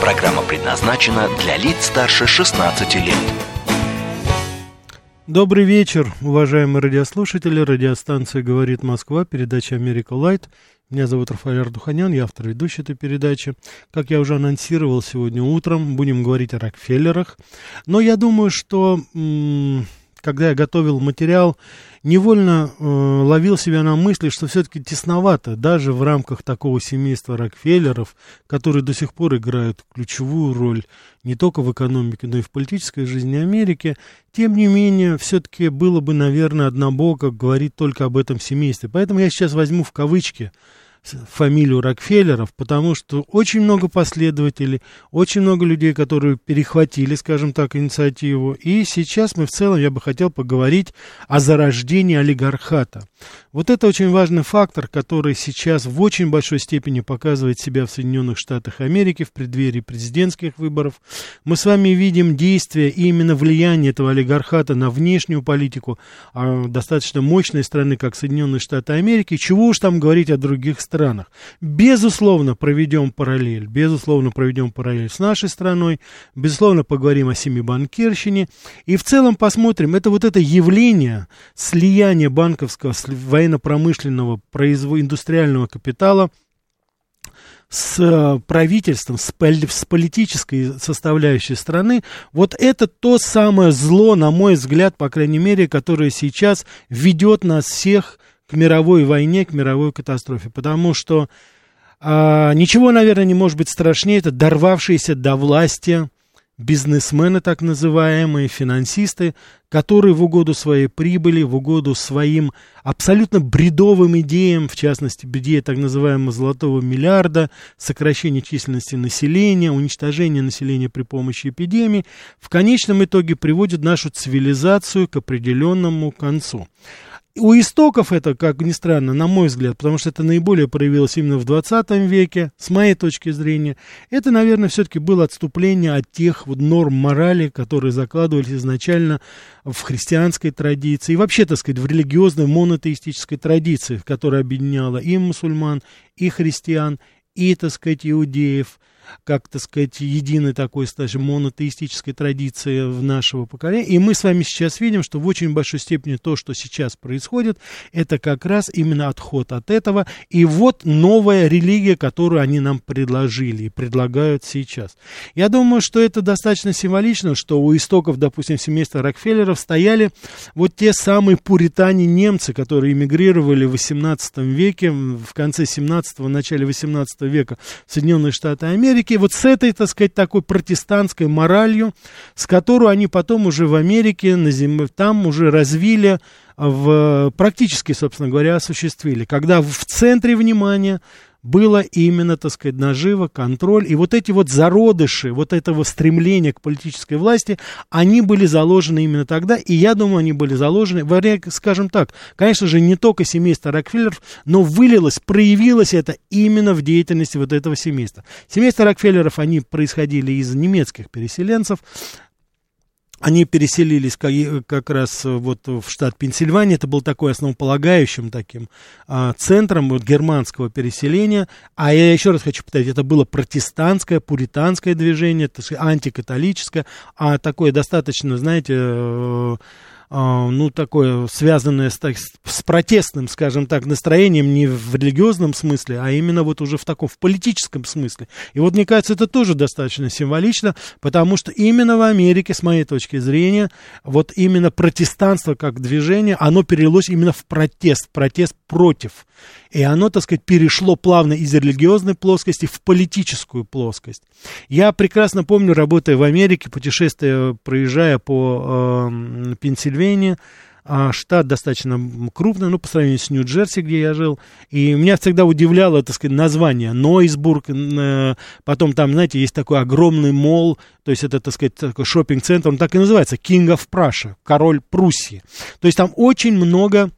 Программа предназначена для лиц старше 16 лет. Добрый вечер, уважаемые радиослушатели. Радиостанция «Говорит Москва», передача «Америка Light». Меня зовут Рафаэль Ордуханян, я автор и ведущий этой передачи. Как я уже анонсировал сегодня утром, будем говорить о Рокфеллерах. Но я думаю, что когда я готовил материал, невольно э, ловил себя на мысли, что все-таки тесновато, даже в рамках такого семейства Рокфеллеров, которые до сих пор играют ключевую роль не только в экономике, но и в политической жизни Америки, тем не менее, все-таки было бы, наверное, однобоко говорить только об этом семействе. Поэтому я сейчас возьму в кавычки фамилию Рокфеллеров, потому что очень много последователей, очень много людей, которые перехватили, скажем так, инициативу. И сейчас мы в целом, я бы хотел поговорить о зарождении олигархата. Вот это очень важный фактор, который сейчас в очень большой степени показывает себя в Соединенных Штатах Америки в преддверии президентских выборов. Мы с вами видим действия и именно влияние этого олигархата на внешнюю политику а, достаточно мощной страны, как Соединенные Штаты Америки. Чего уж там говорить о других странах. Безусловно, проведем параллель, безусловно, проведем параллель с нашей страной, безусловно, поговорим о семибанкирщине, и в целом посмотрим, это вот это явление слияния банковского, военно-промышленного, индустриального капитала с э, правительством, с, политической составляющей страны, вот это то самое зло, на мой взгляд, по крайней мере, которое сейчас ведет нас всех к мировой войне, к мировой катастрофе. Потому что а, ничего, наверное, не может быть страшнее. Это дорвавшиеся до власти бизнесмены, так называемые, финансисты, которые в угоду своей прибыли, в угоду своим абсолютно бредовым идеям, в частности, идея так называемого золотого миллиарда, сокращение численности населения, уничтожение населения при помощи эпидемии, в конечном итоге приводит нашу цивилизацию к определенному концу у истоков это, как ни странно, на мой взгляд, потому что это наиболее проявилось именно в 20 веке, с моей точки зрения, это, наверное, все-таки было отступление от тех вот норм морали, которые закладывались изначально в христианской традиции и вообще, так сказать, в религиозной монотеистической традиции, которая объединяла и мусульман, и христиан, и, так сказать, иудеев – как, так сказать, единой такой, скажем, монотеистической традиции в нашего поколения. И мы с вами сейчас видим, что в очень большой степени то, что сейчас происходит, это как раз именно отход от этого. И вот новая религия, которую они нам предложили и предлагают сейчас. Я думаю, что это достаточно символично, что у истоков, допустим, семейства Рокфеллеров стояли вот те самые пуритане-немцы, которые эмигрировали в 18 веке, в конце 17-го, начале 18 века в Соединенные Штаты Америки, Америки, вот с этой, так сказать, такой протестантской моралью, с которой они потом уже в Америке, на земле, там уже развили, в, практически, собственно говоря, осуществили. Когда в центре внимания было именно, так сказать, наживо, контроль. И вот эти вот зародыши, вот этого стремления к политической власти, они были заложены именно тогда, и я думаю, они были заложены, скажем так, конечно же, не только семейство Рокфеллеров, но вылилось, проявилось это именно в деятельности вот этого семейства. Семейство Рокфеллеров, они происходили из немецких переселенцев, они переселились как, как раз вот в штат Пенсильвания. Это был такой основополагающим таким а, центром вот, германского переселения. А я еще раз хочу повторить, это было протестантское, пуританское движение, так сказать, антикатолическое, а такое достаточно, знаете, э, ну, такое, связанное с, так, с протестным, скажем так, настроением не в религиозном смысле, а именно вот уже в таком, в политическом смысле. И вот, мне кажется, это тоже достаточно символично, потому что именно в Америке, с моей точки зрения, вот именно протестанство как движение, оно перелилось именно в протест, протест против. И оно, так сказать, перешло плавно из религиозной плоскости в политическую плоскость. Я прекрасно помню, работая в Америке, путешествуя, проезжая по э, Пенсильвании, а, штат достаточно крупный, ну, по сравнению с Нью-Джерси, где я жил. И меня всегда удивляло, так сказать, название Нойсбург. Э, потом там, знаете, есть такой огромный мол, то есть это, так сказать, такой шопинг-центр, он так и называется, King of Prussia, король Пруссии. То есть там очень много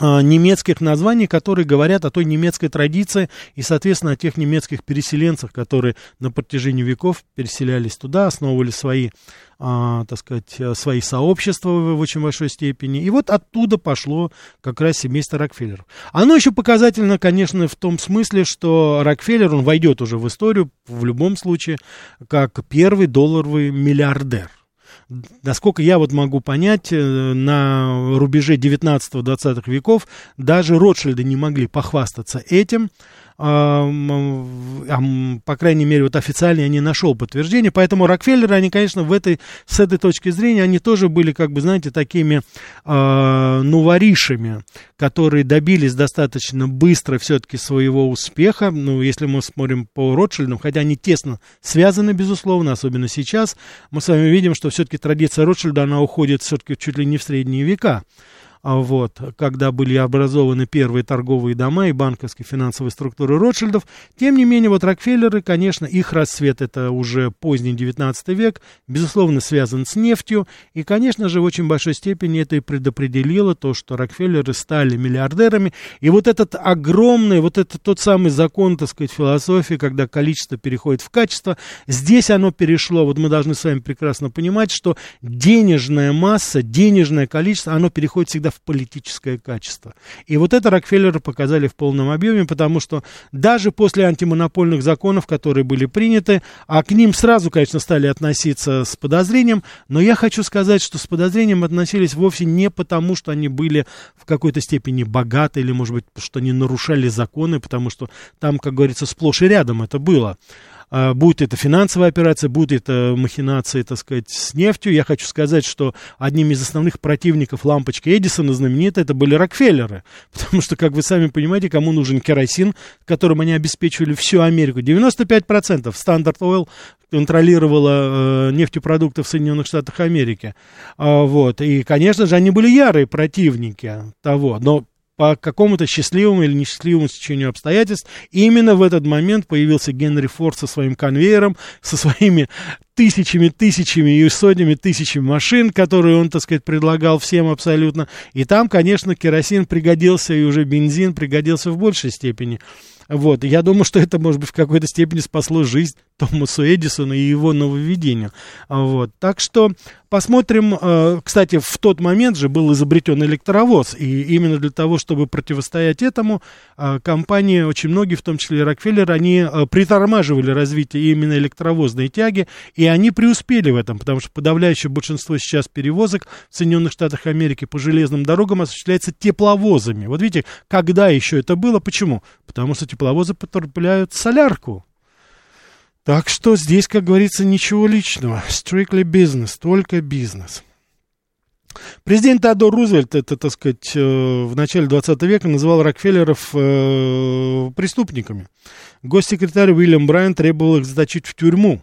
немецких названий, которые говорят о той немецкой традиции и, соответственно, о тех немецких переселенцах, которые на протяжении веков переселялись туда, основывали свои, а, так сказать, свои сообщества в очень большой степени. И вот оттуда пошло как раз семейство Рокфеллеров. Оно еще показательно, конечно, в том смысле, что Рокфеллер, он войдет уже в историю в любом случае как первый долларовый миллиардер насколько я вот могу понять, э, на рубеже 19-20 веков даже Ротшильды не могли похвастаться этим по крайней мере, вот официально я не нашел подтверждения, поэтому Рокфеллеры, они, конечно, в этой, с этой точки зрения, они тоже были, как бы, знаете, такими, э, ну, воришами, которые добились достаточно быстро все-таки своего успеха, ну, если мы смотрим по Ротшильдам, хотя они тесно связаны, безусловно, особенно сейчас, мы с вами видим, что все-таки традиция Ротшильда, она уходит все-таки чуть ли не в средние века, а вот, когда были образованы первые торговые дома и банковские финансовые структуры Ротшильдов. Тем не менее, вот Рокфеллеры, конечно, их расцвет это уже поздний 19 век, безусловно, связан с нефтью, и, конечно же, в очень большой степени это и предопределило то, что Рокфеллеры стали миллиардерами, и вот этот огромный, вот этот тот самый закон, так сказать, философии, когда количество переходит в качество, здесь оно перешло, вот мы должны с вами прекрасно понимать, что денежная масса, денежное количество, оно переходит всегда в политическое качество. И вот это Рокфеллеры показали в полном объеме, потому что даже после антимонопольных законов, которые были приняты, а к ним сразу, конечно, стали относиться с подозрением, но я хочу сказать, что с подозрением относились вовсе не потому, что они были в какой-то степени богаты или, может быть, что они нарушали законы, потому что там, как говорится, сплошь и рядом это было. А, будет это финансовая операция, будет это махинации, так сказать, с нефтью. Я хочу сказать, что одним из основных противников лампочки Эдисона знаменитой это были Рокфеллеры. Потому что, как вы сами понимаете, кому нужен керосин, которым они обеспечивали всю Америку. 95% Standard Oil контролировала э, нефтепродукты в Соединенных Штатах Америки. А, вот. И, конечно же, они были ярые противники того. Но по какому-то счастливому или несчастливому стечению обстоятельств, именно в этот момент появился Генри Форд со своим конвейером, со своими тысячами, тысячами и сотнями тысячами машин, которые он, так сказать, предлагал всем абсолютно. И там, конечно, керосин пригодился, и уже бензин пригодился в большей степени. Вот, я думаю, что это, может быть, в какой-то степени спасло жизнь Томасу Эдисону и его нововведению. Вот, так что посмотрим. Э, кстати, в тот момент же был изобретен электровоз, и именно для того, чтобы противостоять этому, э, компании, очень многие, в том числе и Рокфеллер, они э, притормаживали развитие именно электровозной тяги, и они преуспели в этом, потому что подавляющее большинство сейчас перевозок в Соединенных Штатах Америки по железным дорогам осуществляется тепловозами. Вот видите, когда еще это было, почему? Потому что тепловозы потребляют солярку. Так что здесь, как говорится, ничего личного. Strictly business, только бизнес. Президент Теодор Рузвельт, это, так сказать, э, в начале 20 века называл Рокфеллеров э, преступниками. Госсекретарь Уильям Брайан требовал их заточить в тюрьму.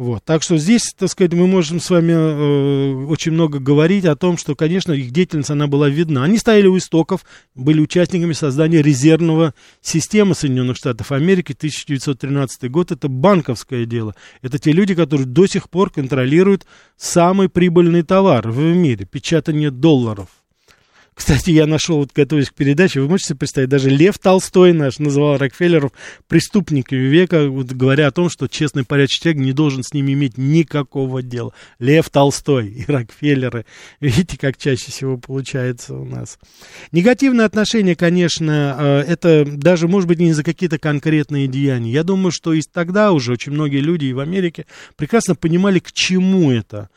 Вот. Так что здесь, так сказать, мы можем с вами э, очень много говорить о том, что, конечно, их деятельность, она была видна. Они стояли у истоков, были участниками создания резервного системы Соединенных Штатов Америки. 1913 год – это банковское дело. Это те люди, которые до сих пор контролируют самый прибыльный товар в мире – печатание долларов. Кстати, я нашел, вот готовясь к передаче, вы можете себе представить, даже Лев Толстой наш называл Рокфеллеров преступниками века, вот, говоря о том, что честный порядочный человек не должен с ними иметь никакого дела. Лев Толстой и Рокфеллеры. Видите, как чаще всего получается у нас. Негативное отношение, конечно, э, это даже, может быть, не за какие-то конкретные деяния. Я думаю, что и тогда уже очень многие люди и в Америке прекрасно понимали, к чему это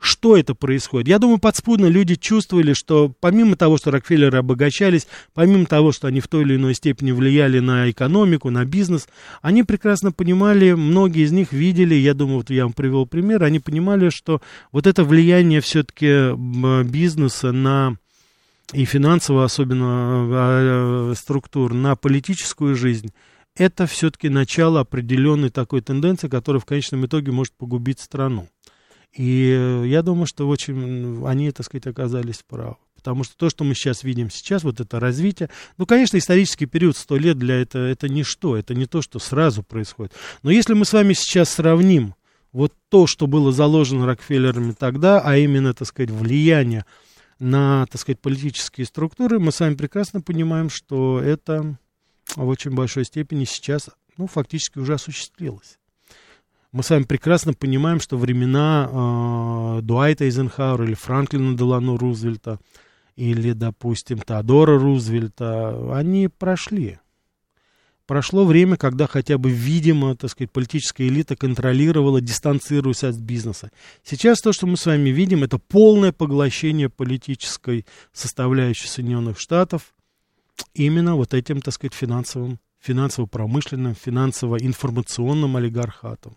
что это происходит. Я думаю, подспудно люди чувствовали, что помимо того, что Рокфеллеры обогащались, помимо того, что они в той или иной степени влияли на экономику, на бизнес, они прекрасно понимали, многие из них видели, я думаю, вот я вам привел пример, они понимали, что вот это влияние все-таки бизнеса на и финансово особенно а, э, структур на политическую жизнь, это все-таки начало определенной такой тенденции, которая в конечном итоге может погубить страну. И я думаю, что очень они, так сказать, оказались правы. Потому что то, что мы сейчас видим сейчас, вот это развитие, ну, конечно, исторический период 100 лет для этого, это ничто, это не то, что сразу происходит. Но если мы с вами сейчас сравним вот то, что было заложено Рокфеллерами тогда, а именно, так сказать, влияние на, так сказать, политические структуры, мы с вами прекрасно понимаем, что это в очень большой степени сейчас, ну, фактически уже осуществилось. Мы с вами прекрасно понимаем, что времена э, Дуайта Эйзенхауэра или Франклина Делано Рузвельта или, допустим, Теодора Рузвельта, они прошли. Прошло время, когда хотя бы видимо, так сказать, политическая элита контролировала, дистанцируясь от бизнеса. Сейчас то, что мы с вами видим, это полное поглощение политической составляющей Соединенных Штатов именно вот этим, так сказать, финансовым, финансово-промышленным, финансово-информационным олигархатом,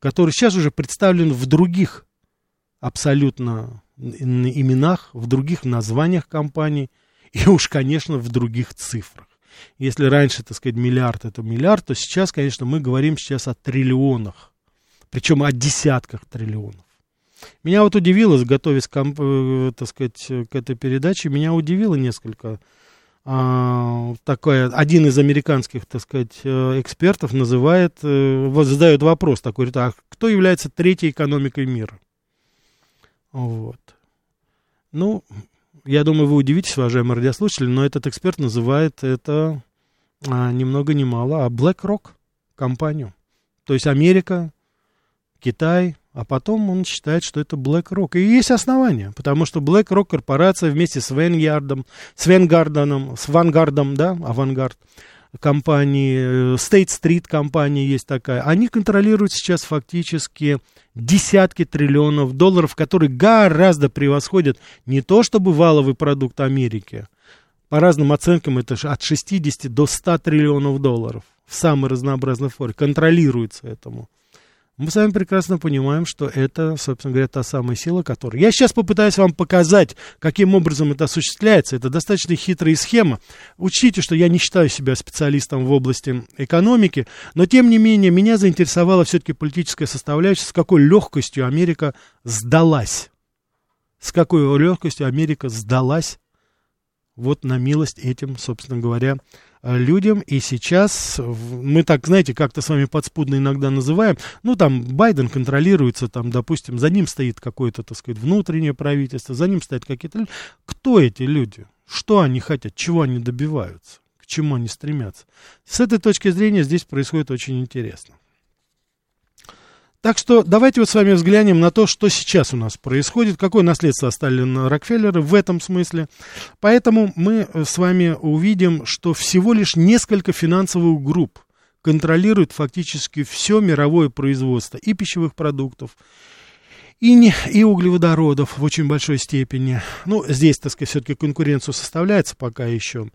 который сейчас уже представлен в других абсолютно именах, в других названиях компаний и уж, конечно, в других цифрах. Если раньше, так сказать, миллиард это миллиард, то сейчас, конечно, мы говорим сейчас о триллионах, причем о десятках триллионов. Меня вот удивило, готовясь, к, э, так сказать, к этой передаче, меня удивило несколько а, такое, один из американских, так сказать, э, экспертов называет, э, вот задает вопрос такой, говорит, а кто является третьей экономикой мира? Вот. Ну, я думаю, вы удивитесь, уважаемые радиослушатели, но этот эксперт называет это а, ни много ни мало, а BlackRock компанию. То есть Америка, Китай, а потом он считает, что это BlackRock. И есть основания, потому что BlackRock корпорация вместе с Vanguardом, с Vanguardом, с Vanguardом, да, Авангард, компании, State Street компания есть такая, они контролируют сейчас фактически десятки триллионов долларов, которые гораздо превосходят не то чтобы валовый продукт Америки, по разным оценкам это от 60 до 100 триллионов долларов в самой разнообразной форме, контролируется этому. Мы с вами прекрасно понимаем, что это, собственно говоря, та самая сила, которая... Я сейчас попытаюсь вам показать, каким образом это осуществляется. Это достаточно хитрая схема. Учтите, что я не считаю себя специалистом в области экономики, но, тем не менее, меня заинтересовала все-таки политическая составляющая, с какой легкостью Америка сдалась. С какой легкостью Америка сдалась вот на милость этим, собственно говоря, людям. И сейчас мы так, знаете, как-то с вами подспудно иногда называем, ну, там, Байден контролируется, там, допустим, за ним стоит какое-то, так сказать, внутреннее правительство, за ним стоят какие-то люди. Кто эти люди? Что они хотят? Чего они добиваются? К чему они стремятся? С этой точки зрения здесь происходит очень интересно. Так что давайте вот с вами взглянем на то, что сейчас у нас происходит, какое наследство оставили на Рокфеллеры в этом смысле. Поэтому мы э, с вами увидим, что всего лишь несколько финансовых групп контролируют фактически все мировое производство и пищевых продуктов, и, не, и углеводородов в очень большой степени. Ну, здесь, так сказать, все-таки конкуренцию составляется пока еще.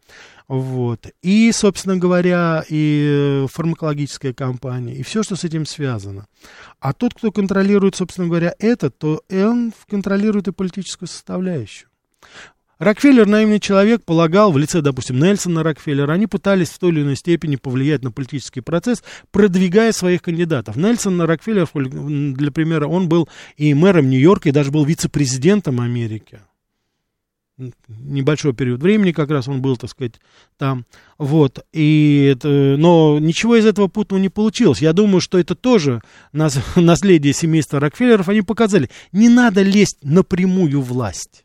Вот. И, собственно говоря, и фармакологическая компания, и все, что с этим связано. А тот, кто контролирует, собственно говоря, это, то он контролирует и политическую составляющую. Рокфеллер, наивный человек, полагал, в лице, допустим, Нельсона Рокфеллера, они пытались в той или иной степени повлиять на политический процесс, продвигая своих кандидатов. Нельсон Рокфеллер, для примера, он был и мэром Нью-Йорка, и даже был вице-президентом Америки. Небольшой период времени как раз он был, так сказать, там. Вот. И это, но ничего из этого путного не получилось. Я думаю, что это тоже нас, наследие семейства Рокфеллеров. Они показали, не надо лезть напрямую власть.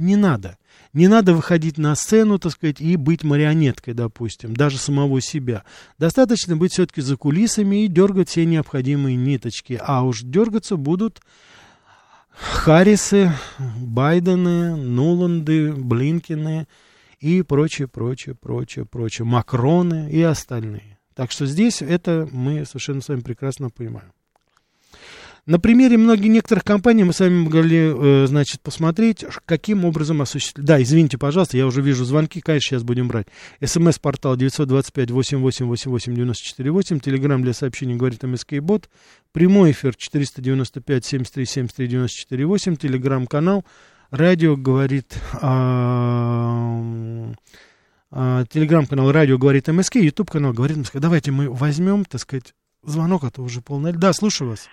Не надо. Не надо выходить на сцену, так сказать, и быть марионеткой, допустим, даже самого себя. Достаточно быть все-таки за кулисами и дергать все необходимые ниточки. А уж дергаться будут Харрисы, Байдены, Нуланды, Блинкины и прочее, прочее, прочее, прочее, Макроны и остальные. Так что здесь это мы совершенно с вами прекрасно понимаем. На примере многих некоторых компаний мы с вами могли, э, значит, посмотреть, каким образом осуществить. Да, извините, пожалуйста, я уже вижу звонки, конечно, сейчас будем брать. СМС-портал 925-88-88-94-8, Телеграмм для сообщений говорит МСК-бот, прямой эфир 495-73-73-94-8, Телеграм-канал, радио говорит... А, а, Телеграм-канал радио говорит МСК, Ютуб канал говорит МСК. Давайте мы возьмем, так сказать, звонок, а то уже полный. Да, слушаю вас.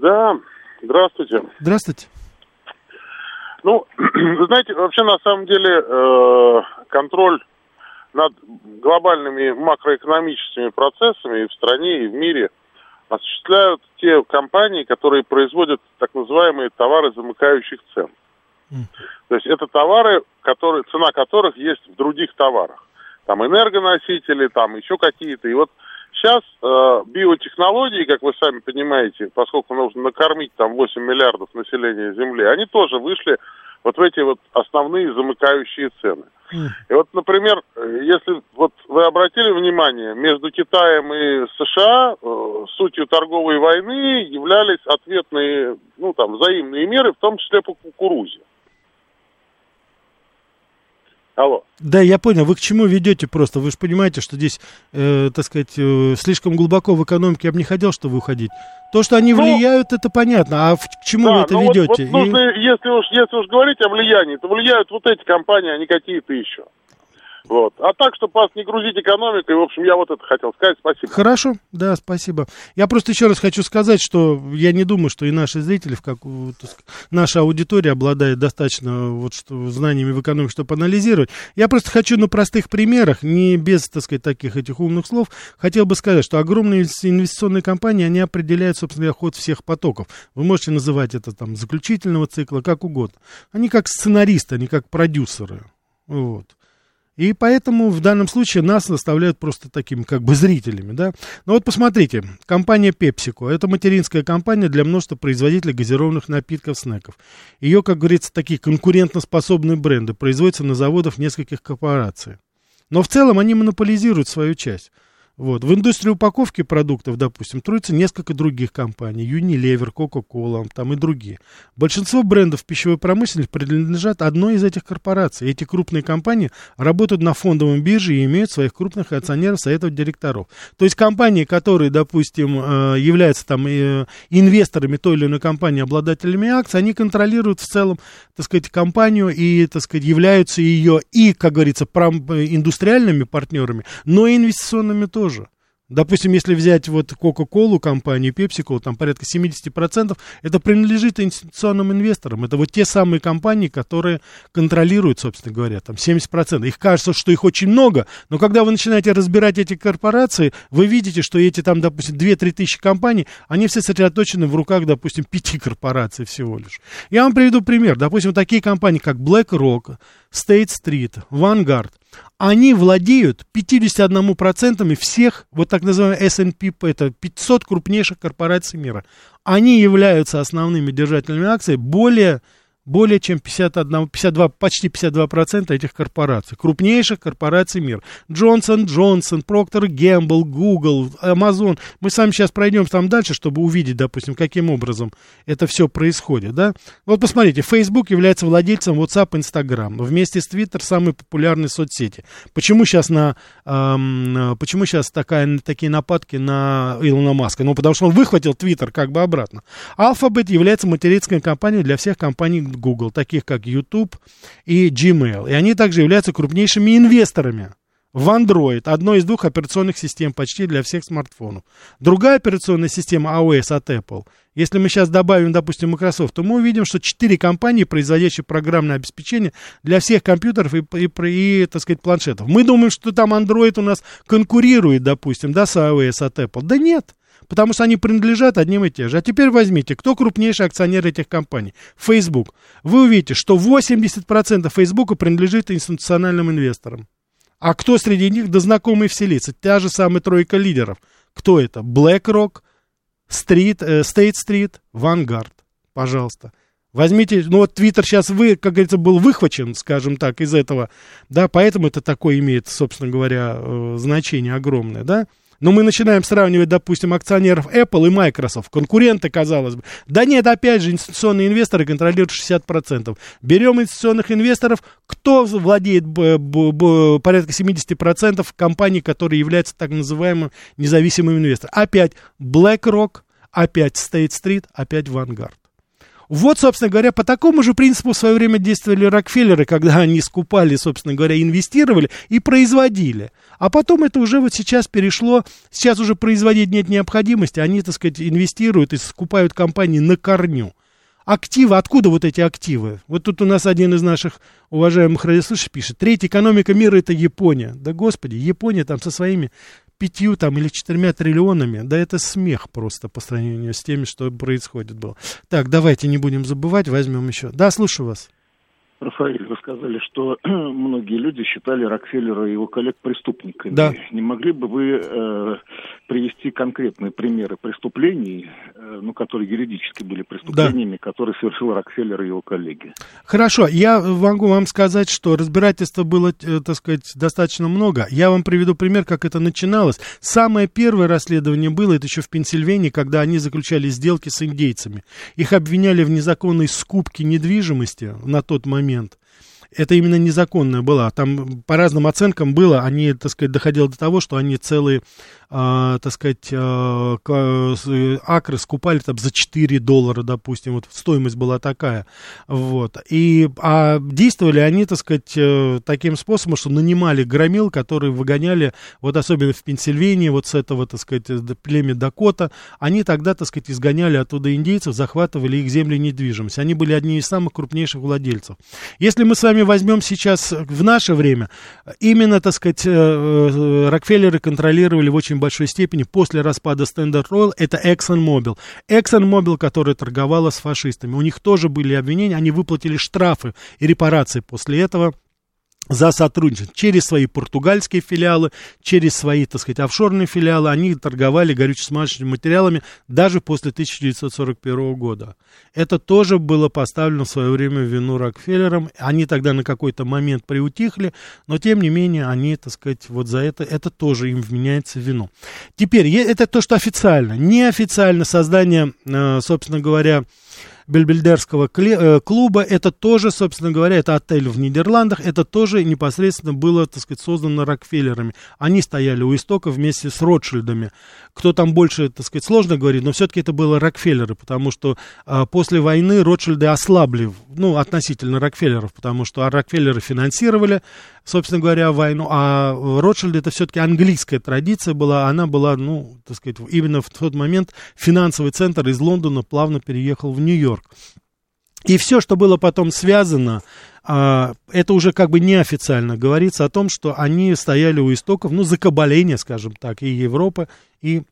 Да, Здравствуйте. Здравствуйте. Ну, вы знаете, вообще на самом деле э, контроль над глобальными макроэкономическими процессами и в стране, и в мире осуществляют те компании, которые производят так называемые товары замыкающих цен. То есть это товары, которые, цена которых есть в других товарах. Там энергоносители, там еще какие-то. И вот сейчас э, биотехнологии, как вы сами понимаете, поскольку нужно накормить там 8 миллиардов населения Земли, они тоже вышли вот в эти вот основные замыкающие цены. И вот, например, если вот вы обратили внимание, между Китаем и США э, сутью торговой войны являлись ответные, ну там, взаимные меры, в том числе по кукурузе. Алло. Да, я понял. Вы к чему ведете просто? Вы же понимаете, что здесь, э, так сказать, э, слишком глубоко в экономике я бы не хотел, чтобы уходить. То, что они ну, влияют, это понятно. А в, к чему да, вы это ну ведете? Вот, вот нужно, И... если, уж, если уж говорить о влиянии, то влияют вот эти компании, а не какие-то еще. Вот. А так, чтобы вас не грузить экономикой, в общем, я вот это хотел сказать. Спасибо. Хорошо, да, спасибо. Я просто еще раз хочу сказать, что я не думаю, что и наши зрители, как, наша аудитория обладает достаточно вот, что, знаниями в экономике, чтобы анализировать. Я просто хочу на простых примерах, не без, так сказать, таких этих умных слов, хотел бы сказать, что огромные инвестиционные компании, они определяют, собственно, ход всех потоков. Вы можете называть это там заключительного цикла, как угодно. Они как сценаристы, они как продюсеры. Вот. И поэтому в данном случае нас наставляют просто такими как бы зрителями, да. Но вот посмотрите, компания PepsiCo, это материнская компания для множества производителей газированных напитков, снеков. Ее, как говорится, такие конкурентоспособные бренды производятся на заводах нескольких корпораций. Но в целом они монополизируют свою часть. Вот. В индустрии упаковки продуктов, допустим, трудятся несколько других компаний. Unilever, Coca-Cola, там и другие. Большинство брендов пищевой промышленности принадлежат одной из этих корпораций. Эти крупные компании работают на фондовом бирже и имеют своих крупных акционеров, советов директоров. То есть компании, которые, допустим, э, являются там э, инвесторами той или иной компании, обладателями акций, они контролируют в целом, так сказать, компанию и, так сказать, являются ее и, как говорится, индустриальными партнерами, но и инвестиционными тоже тоже. Допустим, если взять вот Coca-Cola компанию, PepsiCo, там порядка 70%, это принадлежит институционным инвесторам. Это вот те самые компании, которые контролируют, собственно говоря, там 70%. Их кажется, что их очень много, но когда вы начинаете разбирать эти корпорации, вы видите, что эти там, допустим, 2-3 тысячи компаний, они все сосредоточены в руках, допустим, пяти корпораций всего лишь. Я вам приведу пример. Допустим, такие компании, как BlackRock, Street, Vanguard, они владеют 51% всех, вот так называемых S&P, это 500 крупнейших корпораций мира. Они являются основными держателями акций более более чем 51, 52, почти 52% этих корпораций, крупнейших корпораций мира. Джонсон, Джонсон, Проктор, Гэмбл, Google, Amazon. Мы с вами сейчас пройдем там дальше, чтобы увидеть, допустим, каким образом это все происходит, да. Вот посмотрите, Facebook является владельцем WhatsApp, Instagram. Вместе с Twitter самые популярные соцсети. Почему сейчас на, эм, почему сейчас такая, такие нападки на Илона Маска? Ну, потому что он выхватил Twitter как бы обратно. Alphabet является материнской компанией для всех компаний Google, таких как YouTube и Gmail. И они также являются крупнейшими инвесторами в Android, одной из двух операционных систем почти для всех смартфонов. Другая операционная система iOS от Apple, если мы сейчас добавим, допустим, Microsoft, то мы увидим, что четыре компании, производящие программное обеспечение для всех компьютеров и, и, и, так сказать, планшетов. Мы думаем, что там Android у нас конкурирует, допустим, да, с iOS от Apple. Да нет потому что они принадлежат одним и тем же. А теперь возьмите, кто крупнейший акционер этих компаний? Facebook. Вы увидите, что 80% Facebook принадлежит институциональным инвесторам. А кто среди них? Да знакомые все лица. Та же самая тройка лидеров. Кто это? BlackRock, Street, э, State Street, Vanguard. Пожалуйста. Возьмите, ну вот Твиттер сейчас, вы, как говорится, был выхвачен, скажем так, из этого, да, поэтому это такое имеет, собственно говоря, э, значение огромное, да. Но мы начинаем сравнивать, допустим, акционеров Apple и Microsoft, конкуренты, казалось бы. Да нет, опять же, инвестиционные инвесторы контролируют 60%. Берем инвестиционных инвесторов, кто владеет порядка 70% компаний, которые являются так называемым независимым инвестором. Опять BlackRock, опять State Street, опять Vanguard. Вот, собственно говоря, по такому же принципу в свое время действовали Рокфеллеры, когда они скупали, собственно говоря, инвестировали и производили. А потом это уже вот сейчас перешло, сейчас уже производить нет необходимости, они, так сказать, инвестируют и скупают компании на корню. Активы, откуда вот эти активы? Вот тут у нас один из наших уважаемых радиослушателей пишет, третья экономика мира это Япония. Да господи, Япония там со своими пятью там или четырьмя триллионами, да это смех просто по сравнению с теми, что происходит было. Так, давайте не будем забывать, возьмем еще. Да, слушаю вас. Рафаэль, вы сказали, что многие люди считали Рокфеллера и его коллег преступниками. Да. Не могли бы вы э, привести конкретные примеры преступлений, э, ну, которые юридически были преступлениями, да. которые совершил Рокфеллер и его коллеги? Хорошо, я могу вам сказать, что разбирательства было, э, так сказать, достаточно много. Я вам приведу пример, как это начиналось. Самое первое расследование было, это еще в Пенсильвании, когда они заключали сделки с индейцами. Их обвиняли в незаконной скупке недвижимости на тот момент момент. Это именно незаконная была. Там по разным оценкам было, они, так сказать, доходило до того, что они целые э, так сказать, э, акры скупали там за 4 доллара, допустим, вот стоимость была такая, вот, и, а действовали они, так сказать, э, таким способом, что нанимали громил, которые выгоняли, вот особенно в Пенсильвании, вот с этого, так сказать, племя Дакота, они тогда, так сказать, изгоняли оттуда индейцев, захватывали их земли недвижимость, они были одни из самых крупнейших владельцев. Если мы с вами возьмем сейчас в наше время, именно, так сказать, Рокфеллеры контролировали в очень большой степени после распада Standard Oil, это ExxonMobil. ExxonMobil, которая торговала с фашистами. У них тоже были обвинения, они выплатили штрафы и репарации после этого за сотрудничество. Через свои португальские филиалы, через свои, так сказать, офшорные филиалы, они торговали горюче-смазочными материалами даже после 1941 года. Это тоже было поставлено в свое время в вину Рокфеллерам. Они тогда на какой-то момент приутихли, но тем не менее они, так сказать, вот за это, это тоже им вменяется в вину. Теперь, это то, что официально. Неофициально создание, э, собственно говоря, Бельбельдерского э, клуба. Это тоже, собственно говоря, это отель в Нидерландах. Это тоже непосредственно было, так сказать, создано Рокфеллерами. Они стояли у истока вместе с Ротшильдами. Кто там больше, так сказать, сложно говорить, но все-таки это было Рокфеллеры, потому что а, после войны Ротшильды ослабли, ну, относительно Рокфеллеров, потому что Рокфеллеры финансировали, собственно говоря, войну, а Ротшильды это все-таки английская традиция была, она была, ну, так сказать, именно в тот момент финансовый центр из Лондона плавно переехал в Нью-Йорк. И все, что было потом связано, а, это уже как бы неофициально говорится о том, что они стояли у истоков, ну, закабаления, скажем так, и Европы, и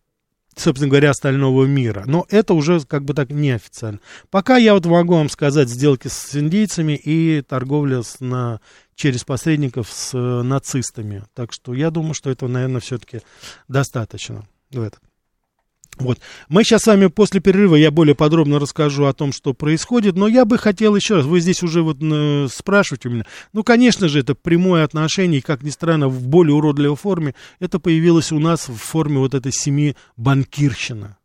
собственно говоря, остального мира. Но это уже как бы так неофициально. Пока я вот могу вам сказать сделки с индейцами и торговля с, на, через посредников с э, нацистами. Так что я думаю, что этого, наверное, все-таки достаточно. В этом. Вот. Мы сейчас с вами после перерыва, я более подробно расскажу о том, что происходит, но я бы хотел еще раз, вы здесь уже вот э, спрашиваете у меня, ну, конечно же, это прямое отношение, и, как ни странно, в более уродливой форме, это появилось у нас в форме вот этой семьи банкирщина.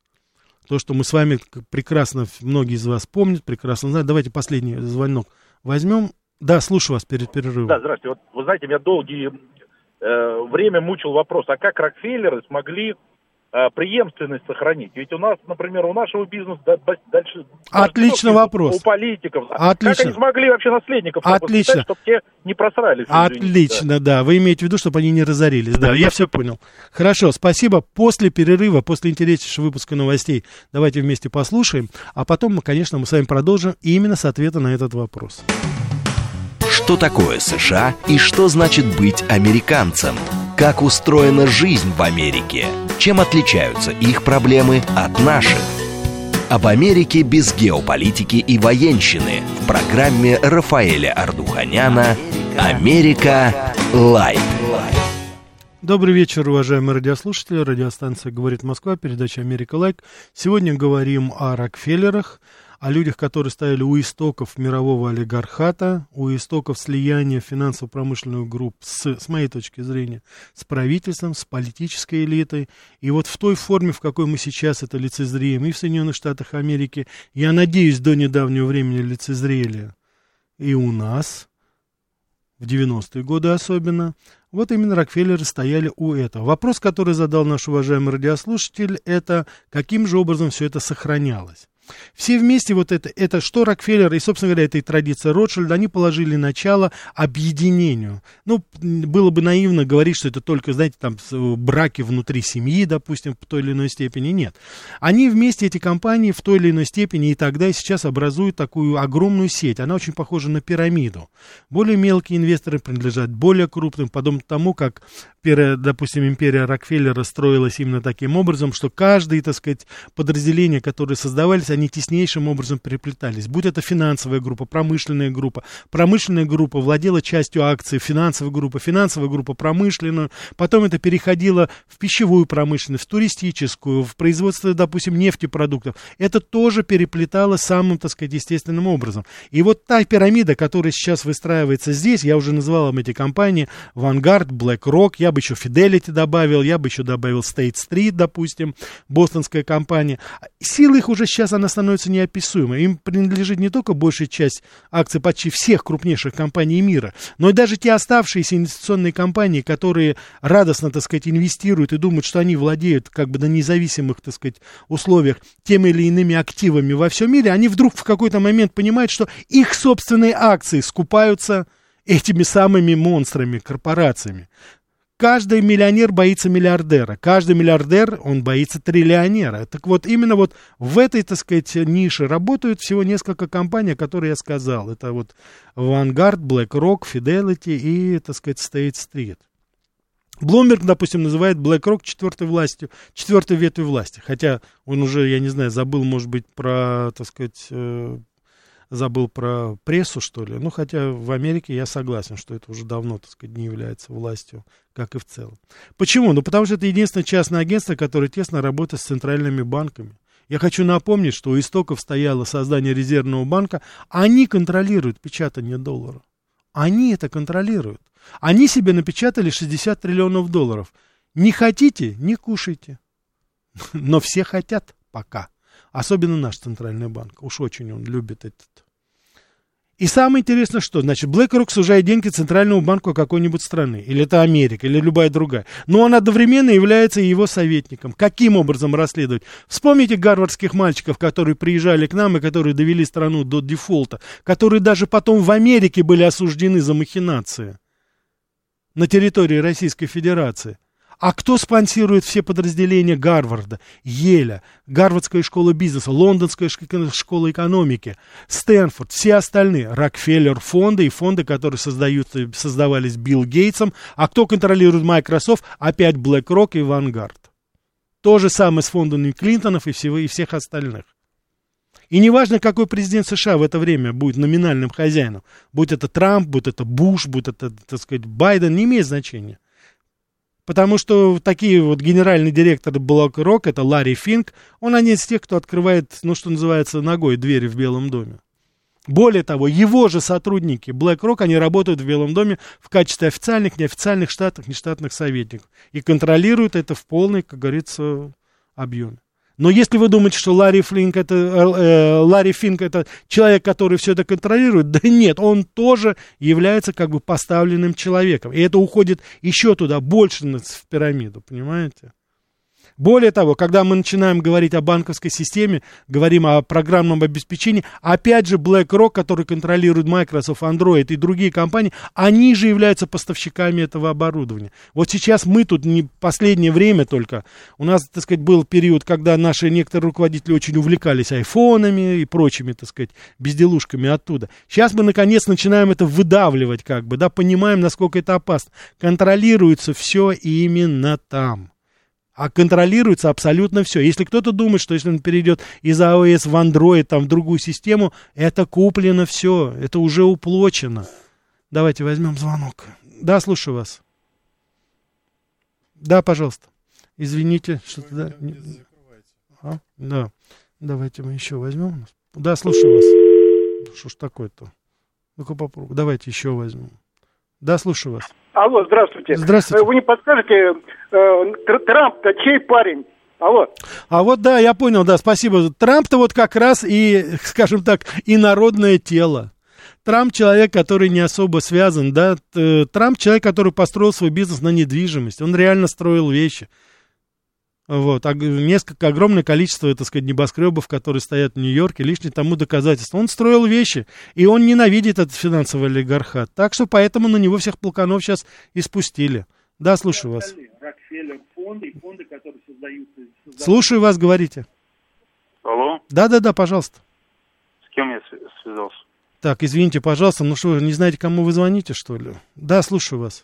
То, что мы с вами прекрасно, многие из вас помнят, прекрасно знают. Давайте последний звонок возьмем. Да, слушаю вас перед перерывом. Да, здравствуйте. Вот, вы знаете, меня долгие э, время мучил вопрос, а как Рокфеллеры смогли преемственность сохранить. Ведь у нас, например, у нашего бизнеса дальше... Отличный вопрос. У политиков. Отлично. Как они смогли вообще наследников Отлично. чтобы те не просрались? Отлично, да. да. Вы имеете в виду, чтобы они не разорились. Да, я все понял. Хорошо, спасибо. После перерыва, после интереснейшего выпуска новостей, давайте вместе послушаем. А потом, мы, конечно, мы с вами продолжим именно с ответа на этот вопрос. Что такое США и что значит быть американцем? Как устроена жизнь в Америке? Чем отличаются их проблемы от наших? Об Америке без геополитики и военщины в программе Рафаэля Ардуханяна «Америка. Лайт». Добрый вечер, уважаемые радиослушатели. Радиостанция «Говорит Москва», передача «Америка Лайк». Сегодня говорим о Рокфеллерах, о людях, которые стояли у истоков мирового олигархата, у истоков слияния финансово-промышленных групп, с, с моей точки зрения, с правительством, с политической элитой. И вот в той форме, в какой мы сейчас это лицезреем и в Соединенных Штатах Америки, я надеюсь, до недавнего времени лицезрели и у нас, в 90-е годы особенно, вот именно Рокфеллеры стояли у этого. Вопрос, который задал наш уважаемый радиослушатель, это каким же образом все это сохранялось. Все вместе вот это, это что Рокфеллер и, собственно говоря, это и традиция Ротшильда, они положили начало объединению. Ну, было бы наивно говорить, что это только, знаете, там браки внутри семьи, допустим, в той или иной степени. Нет. Они вместе, эти компании, в той или иной степени и тогда, и сейчас образуют такую огромную сеть. Она очень похожа на пирамиду. Более мелкие инвесторы принадлежат более крупным, подобно тому, как, допустим, империя Рокфеллера строилась именно таким образом, что каждый, так сказать, подразделение, которое создавались, они теснейшим образом переплетались. Будь это финансовая группа, промышленная группа. Промышленная группа владела частью акций, финансовая группа, финансовая группа промышленную. Потом это переходило в пищевую промышленность, в туристическую, в производство, допустим, нефтепродуктов. Это тоже переплетало самым, так сказать, естественным образом. И вот та пирамида, которая сейчас выстраивается здесь, я уже называл вам эти компании, Vanguard, BlackRock, я бы еще Fidelity добавил, я бы еще добавил State Street, допустим, бостонская компания. Сила их уже сейчас, она становится неописуемой. Им принадлежит не только большая часть акций почти всех крупнейших компаний мира, но и даже те оставшиеся инвестиционные компании, которые радостно, так сказать, инвестируют и думают, что они владеют как бы на независимых, так сказать, условиях теми или иными активами во всем мире, они вдруг в какой-то момент понимают, что их собственные акции скупаются этими самыми монстрами, корпорациями. Каждый миллионер боится миллиардера, каждый миллиардер, он боится триллионера. Так вот, именно вот в этой, так сказать, нише работают всего несколько компаний, которые я сказал. Это вот Vanguard, BlackRock, Fidelity и, так сказать, State Street. Блумберг, допустим, называет BlackRock четвертой властью, четвертой ветвью власти. Хотя он уже, я не знаю, забыл, может быть, про, так сказать, э, забыл про прессу, что ли. Ну, хотя в Америке я согласен, что это уже давно, так сказать, не является властью, как и в целом. Почему? Ну, потому что это единственное частное агентство, которое тесно работает с центральными банками. Я хочу напомнить, что у истоков стояло создание резервного банка. Они контролируют печатание доллара. Они это контролируют. Они себе напечатали 60 триллионов долларов. Не хотите, не кушайте. Но все хотят пока. Особенно наш центральный банк. Уж очень он любит этот. И самое интересное, что, значит, BlackRock сужает деньги Центральному банку какой-нибудь страны, или это Америка, или любая другая. Но он одновременно является его советником. Каким образом расследовать? Вспомните гарвардских мальчиков, которые приезжали к нам и которые довели страну до дефолта, которые даже потом в Америке были осуждены за махинации на территории Российской Федерации. А кто спонсирует все подразделения Гарварда, Еля, Гарвардская школа бизнеса, Лондонская школа экономики, Стэнфорд, все остальные, Рокфеллер фонды и фонды, которые создают, создавались Билл Гейтсом. А кто контролирует Microsoft? Опять BlackRock и Vanguard. То же самое с фондами Клинтонов и, всего, и всех остальных. И неважно, какой президент США в это время будет номинальным хозяином, будь это Трамп, будь это Буш, будь это, так сказать, Байден, не имеет значения. Потому что такие вот генеральный директор BlackRock, это Ларри Финк, он один из тех, кто открывает, ну, что называется, ногой двери в Белом доме. Более того, его же сотрудники BlackRock, они работают в Белом доме в качестве официальных, неофициальных штатных, нештатных советников. И контролируют это в полной, как говорится, объеме. Но если вы думаете, что Ларри, Флинк это, э, э, Ларри Финк это человек, который все это контролирует, да нет, он тоже является как бы поставленным человеком. И это уходит еще туда, больше в пирамиду, понимаете? Более того, когда мы начинаем говорить о банковской системе, говорим о программном обеспечении, опять же BlackRock, который контролирует Microsoft, Android и другие компании, они же являются поставщиками этого оборудования. Вот сейчас мы тут не последнее время только, у нас, так сказать, был период, когда наши некоторые руководители очень увлекались айфонами и прочими, так сказать, безделушками оттуда. Сейчас мы, наконец, начинаем это выдавливать, как бы, да, понимаем, насколько это опасно. Контролируется все именно там а контролируется абсолютно все. Если кто-то думает, что если он перейдет из iOS в Android, там, в другую систему, это куплено все, это уже уплочено. Давайте возьмем звонок. Да, слушаю вас. Да, пожалуйста. Извините, что-то... Да, а? да. Давайте мы еще возьмем. Да, слушаю вас. Что ж такое-то? Ну-ка попробуй. Давайте еще возьмем. Да, слушаю вас. Алло, здравствуйте. Здравствуйте. Вы не подскажете, э, Трамп-то чей парень? Алло. А вот да, я понял, да, спасибо. Трамп-то вот как раз и, скажем так, и народное тело. Трамп человек, который не особо связан, да. Трамп человек, который построил свой бизнес на недвижимость. Он реально строил вещи. Вот, а несколько, огромное количество, так сказать, небоскребов, которые стоят в Нью-Йорке, лишнее тому доказательство. Он строил вещи, и он ненавидит этот финансовый олигархат. Так что поэтому на него всех полканов сейчас и спустили. Да, слушаю вас. Слушаю вас, говорите. Алло? Да-да-да, пожалуйста. С кем я связался? Так, извините, пожалуйста, ну что, вы не знаете, кому вы звоните, что ли? Да, слушаю вас.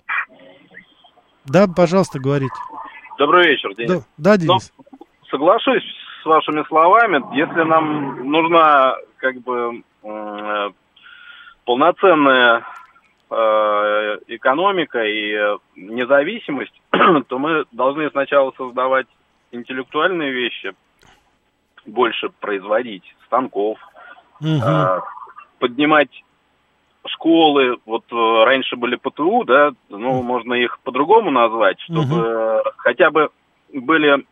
Да, пожалуйста, говорите. Добрый вечер, Денис. Да, да Денис. Но, соглашусь с вашими словами. Если нам нужна как бы э, полноценная э, экономика и независимость, то мы должны сначала создавать интеллектуальные вещи, больше производить станков, угу. э, поднимать школы, вот э, раньше были ПТУ, да, ну, можно их по-другому назвать, чтобы угу. хотя бы были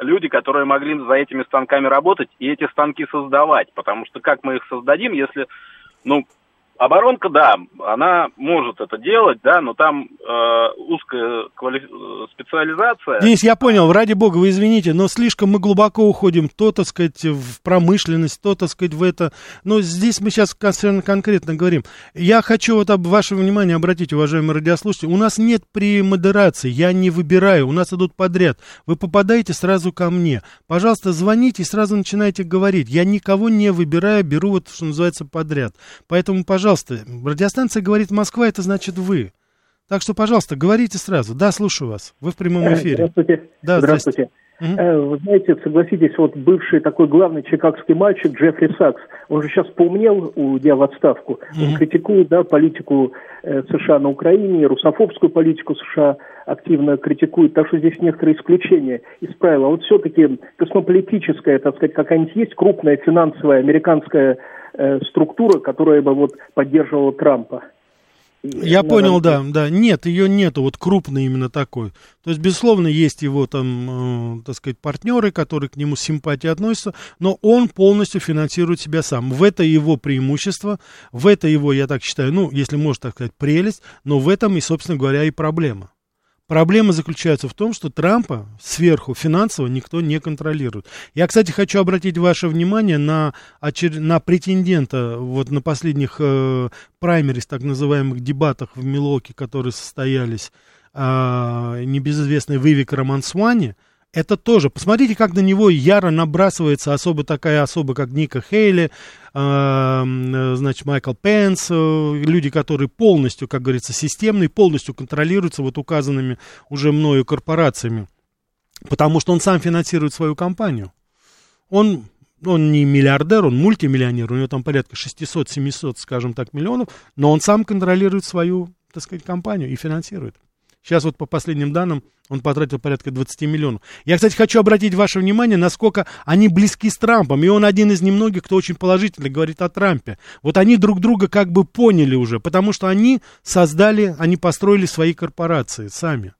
люди, которые могли за этими станками работать и эти станки создавать, потому что как мы их создадим, если, ну, Оборонка, да, она может это делать, да, но там э, узкая квали... специализация. Денис, я понял, ради бога, вы извините, но слишком мы глубоко уходим, то, так сказать, в промышленность, то, так сказать, в это. Но здесь мы сейчас совершенно конкретно говорим. Я хочу вот об ваше внимание обратить, уважаемые радиослушатели. У нас нет премодерации, я не выбираю, у нас идут подряд. Вы попадаете сразу ко мне. Пожалуйста, звоните и сразу начинайте говорить. Я никого не выбираю, беру вот, что называется, подряд. Поэтому, пожалуйста, пожалуйста, радиостанция говорит Москва, это значит вы. Так что, пожалуйста, говорите сразу. Да, слушаю вас. Вы в прямом э, эфире. Здравствуйте. Да, здравствуйте. здравствуйте. Угу. Вы знаете, согласитесь, вот бывший такой главный чикагский мальчик Джеффри Сакс, он же сейчас поумнел, уйдя в отставку. Он критикует да, политику э, США на Украине, русофобскую политику США активно критикует, так что здесь некоторые исключения из правила. Вот все-таки космополитическая, так сказать, какая-нибудь есть крупная финансовая американская э, структура, которая бы вот поддерживала Трампа. Я понял, да, да. Нет, ее нету, вот крупный именно такой. То есть, безусловно, есть его там, э, так сказать, партнеры, которые к нему с симпатией относятся, но он полностью финансирует себя сам. В это его преимущество, в это его, я так считаю, ну, если можно так сказать, прелесть, но в этом и, собственно говоря, и проблема. Проблема заключается в том, что Трампа сверху финансово никто не контролирует. Я, кстати, хочу обратить ваше внимание на, очер... на претендента вот на последних э, праймерис, так называемых дебатах в Милоке, которые состоялись, э, небезызвестный Вивик Романсвани, это тоже, посмотрите, как на него яро набрасывается особо такая особа, как Ника Хейли, э, значит, Майкл Пенс, э, люди, которые полностью, как говорится, системные, полностью контролируются вот указанными уже мною корпорациями, потому что он сам финансирует свою компанию. Он, он не миллиардер, он мультимиллионер, у него там порядка 600-700, скажем так, миллионов, но он сам контролирует свою, так сказать, компанию и финансирует. Сейчас вот по последним данным он потратил порядка 20 миллионов. Я, кстати, хочу обратить ваше внимание, насколько они близки с Трампом. И он один из немногих, кто очень положительно говорит о Трампе. Вот они друг друга как бы поняли уже, потому что они создали, они построили свои корпорации сами.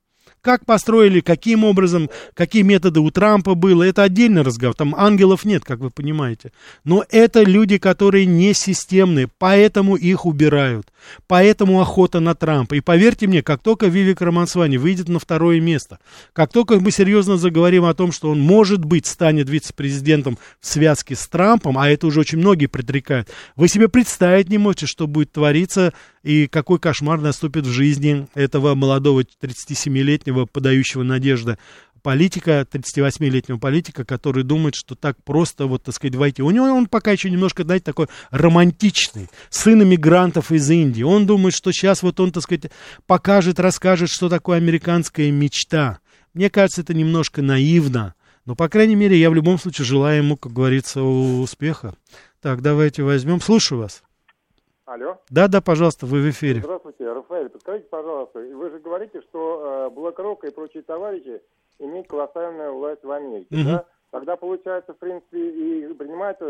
Как построили, каким образом, какие методы у Трампа было, это отдельный разговор. Там ангелов нет, как вы понимаете. Но это люди, которые не системные, поэтому их убирают. Поэтому охота на Трампа. И поверьте мне, как только Вивик Романсвани выйдет на второе место, как только мы серьезно заговорим о том, что он, может быть, станет вице-президентом в связке с Трампом, а это уже очень многие предрекают, вы себе представить не можете, что будет твориться и какой кошмар наступит в жизни этого молодого 37-летнего, подающего надежды политика, 38-летнего политика, который думает, что так просто, вот, так сказать, войти. У него он пока еще немножко, знаете, такой романтичный, сын иммигрантов из Индии. Он думает, что сейчас вот он, так сказать, покажет, расскажет, что такое американская мечта. Мне кажется, это немножко наивно. Но, по крайней мере, я в любом случае желаю ему, как говорится, успеха. Так, давайте возьмем. Слушаю вас. Алло. Да, да, пожалуйста, вы в эфире. Здравствуйте, Рафаэль. Подскажите, пожалуйста, вы же говорите, что э, BlackRock и прочие товарищи имеют колоссальную власть в Америке, угу. да? Тогда получается, в принципе, и принимаются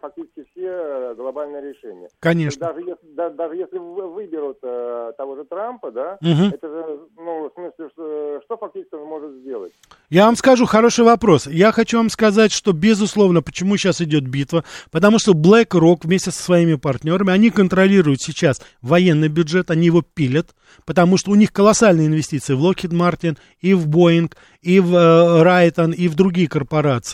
фактически все э, глобальные решения. Конечно. Даже если, да, даже если выберут э, того же Трампа, да, угу. это же, ну, в смысле, что, что фактически он может сделать? Я вам скажу хороший вопрос. Я хочу вам сказать, что, безусловно, почему сейчас идет битва, потому что BlackRock вместе со своими партнерами, они контролируют сейчас военный бюджет, они его пилят, потому что у них колоссальные инвестиции в Lockheed Martin и в Boeing, и в э, Raytheon, и в другие корпорации.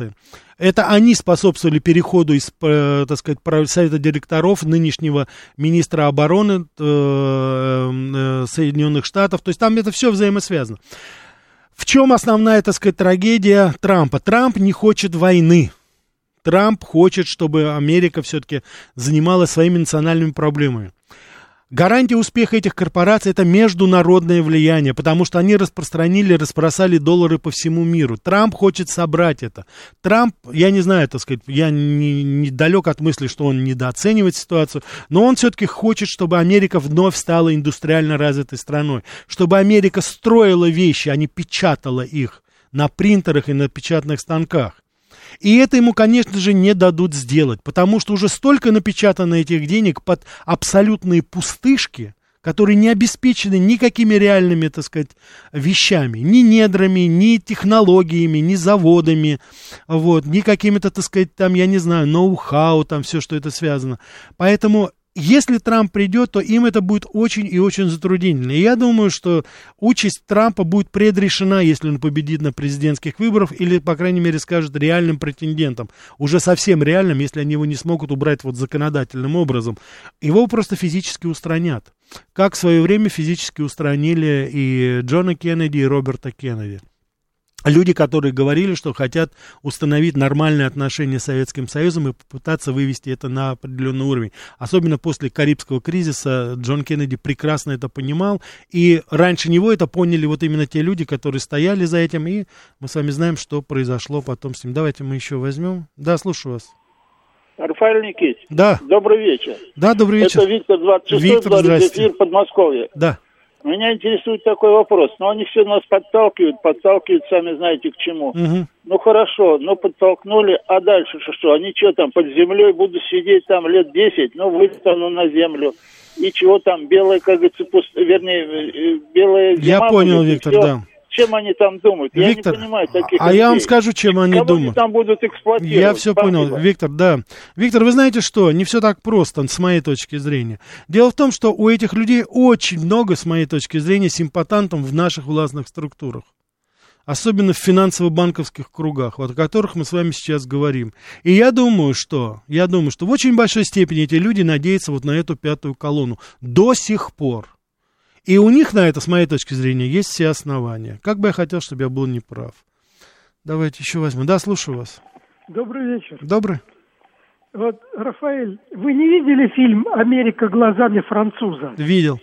Это они способствовали переходу из, э, так сказать, совета директоров нынешнего министра обороны э, э, Соединенных Штатов. То есть там это все взаимосвязано. В чем основная, так сказать, трагедия Трампа? Трамп не хочет войны. Трамп хочет, чтобы Америка все-таки занималась своими национальными проблемами. Гарантия успеха этих корпораций – это международное влияние, потому что они распространили, распросали доллары по всему миру. Трамп хочет собрать это. Трамп, я не знаю, так сказать, я не, не далек от мысли, что он недооценивает ситуацию, но он все-таки хочет, чтобы Америка вновь стала индустриально развитой страной, чтобы Америка строила вещи, а не печатала их на принтерах и на печатных станках. И это ему, конечно же, не дадут сделать, потому что уже столько напечатано этих денег под абсолютные пустышки, которые не обеспечены никакими реальными, так сказать, вещами, ни недрами, ни технологиями, ни заводами, вот, ни какими-то, так сказать, там, я не знаю, ноу-хау, там все, что это связано. Поэтому если Трамп придет, то им это будет очень и очень затруднительно. И я думаю, что участь Трампа будет предрешена, если он победит на президентских выборах, или, по крайней мере, скажет реальным претендентом. Уже совсем реальным, если они его не смогут убрать вот законодательным образом. Его просто физически устранят. Как в свое время физически устранили и Джона Кеннеди, и Роберта Кеннеди люди, которые говорили, что хотят установить нормальные отношения с Советским Союзом и попытаться вывести это на определенный уровень. Особенно после Карибского кризиса Джон Кеннеди прекрасно это понимал, и раньше него это поняли вот именно те люди, которые стояли за этим, и мы с вами знаем, что произошло потом с ним. Давайте мы еще возьмем. Да, слушаю вас. Рафаэль Никитич. Да. Добрый вечер. Да, добрый вечер. Это Виктор 26 Виктор, эфир Подмосковье. Да. Меня интересует такой вопрос. Но они все нас подталкивают, подталкивают, сами знаете к чему. Угу. Ну хорошо, ну подтолкнули, а дальше что, что? Они что там, под землей будут сидеть там лет 10, ну выстану на землю. И чего там, белая, как говорится, пуст... вернее, э, белая Я понял, Виктор, все. да чем они там думают. Виктор, я не понимаю таких а людей. я вам скажу, чем они Кого думают. Они там будут эксплуатировать. Я все Спасибо. понял, Виктор, да. Виктор, вы знаете что, не все так просто, с моей точки зрения. Дело в том, что у этих людей очень много, с моей точки зрения, симпатантов в наших властных структурах. Особенно в финансово-банковских кругах, вот о которых мы с вами сейчас говорим. И я думаю, что, я думаю, что в очень большой степени эти люди надеются вот на эту пятую колонну. До сих пор. И у них на это, с моей точки зрения, есть все основания. Как бы я хотел, чтобы я был неправ. Давайте еще возьмем. Да, слушаю вас. Добрый вечер. Добрый. Вот, Рафаэль, вы не видели фильм «Америка глазами француза»? Видел.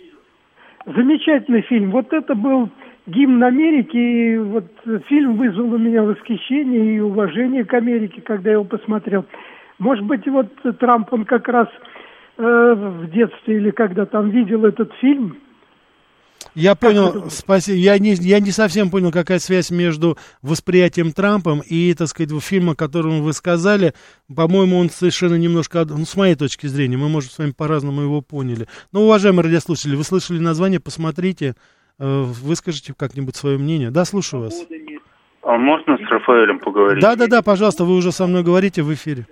Замечательный фильм. Вот это был гимн Америки. И вот фильм вызвал у меня восхищение и уважение к Америке, когда я его посмотрел. Может быть, вот Трамп, он как раз э, в детстве или когда там видел этот фильм, я понял, спасибо. Я не, я не совсем понял, какая связь между восприятием Трампом и, так сказать, фильмом, о котором вы сказали. По-моему, он совершенно немножко, ну, с моей точки зрения, мы, может, с вами по-разному его поняли. Но, уважаемые радиослушатели, вы слышали название, посмотрите, э, выскажите как-нибудь свое мнение. Да, слушаю вас. А можно с Рафаэлем поговорить? Да, да, да, пожалуйста, вы уже со мной говорите в эфире.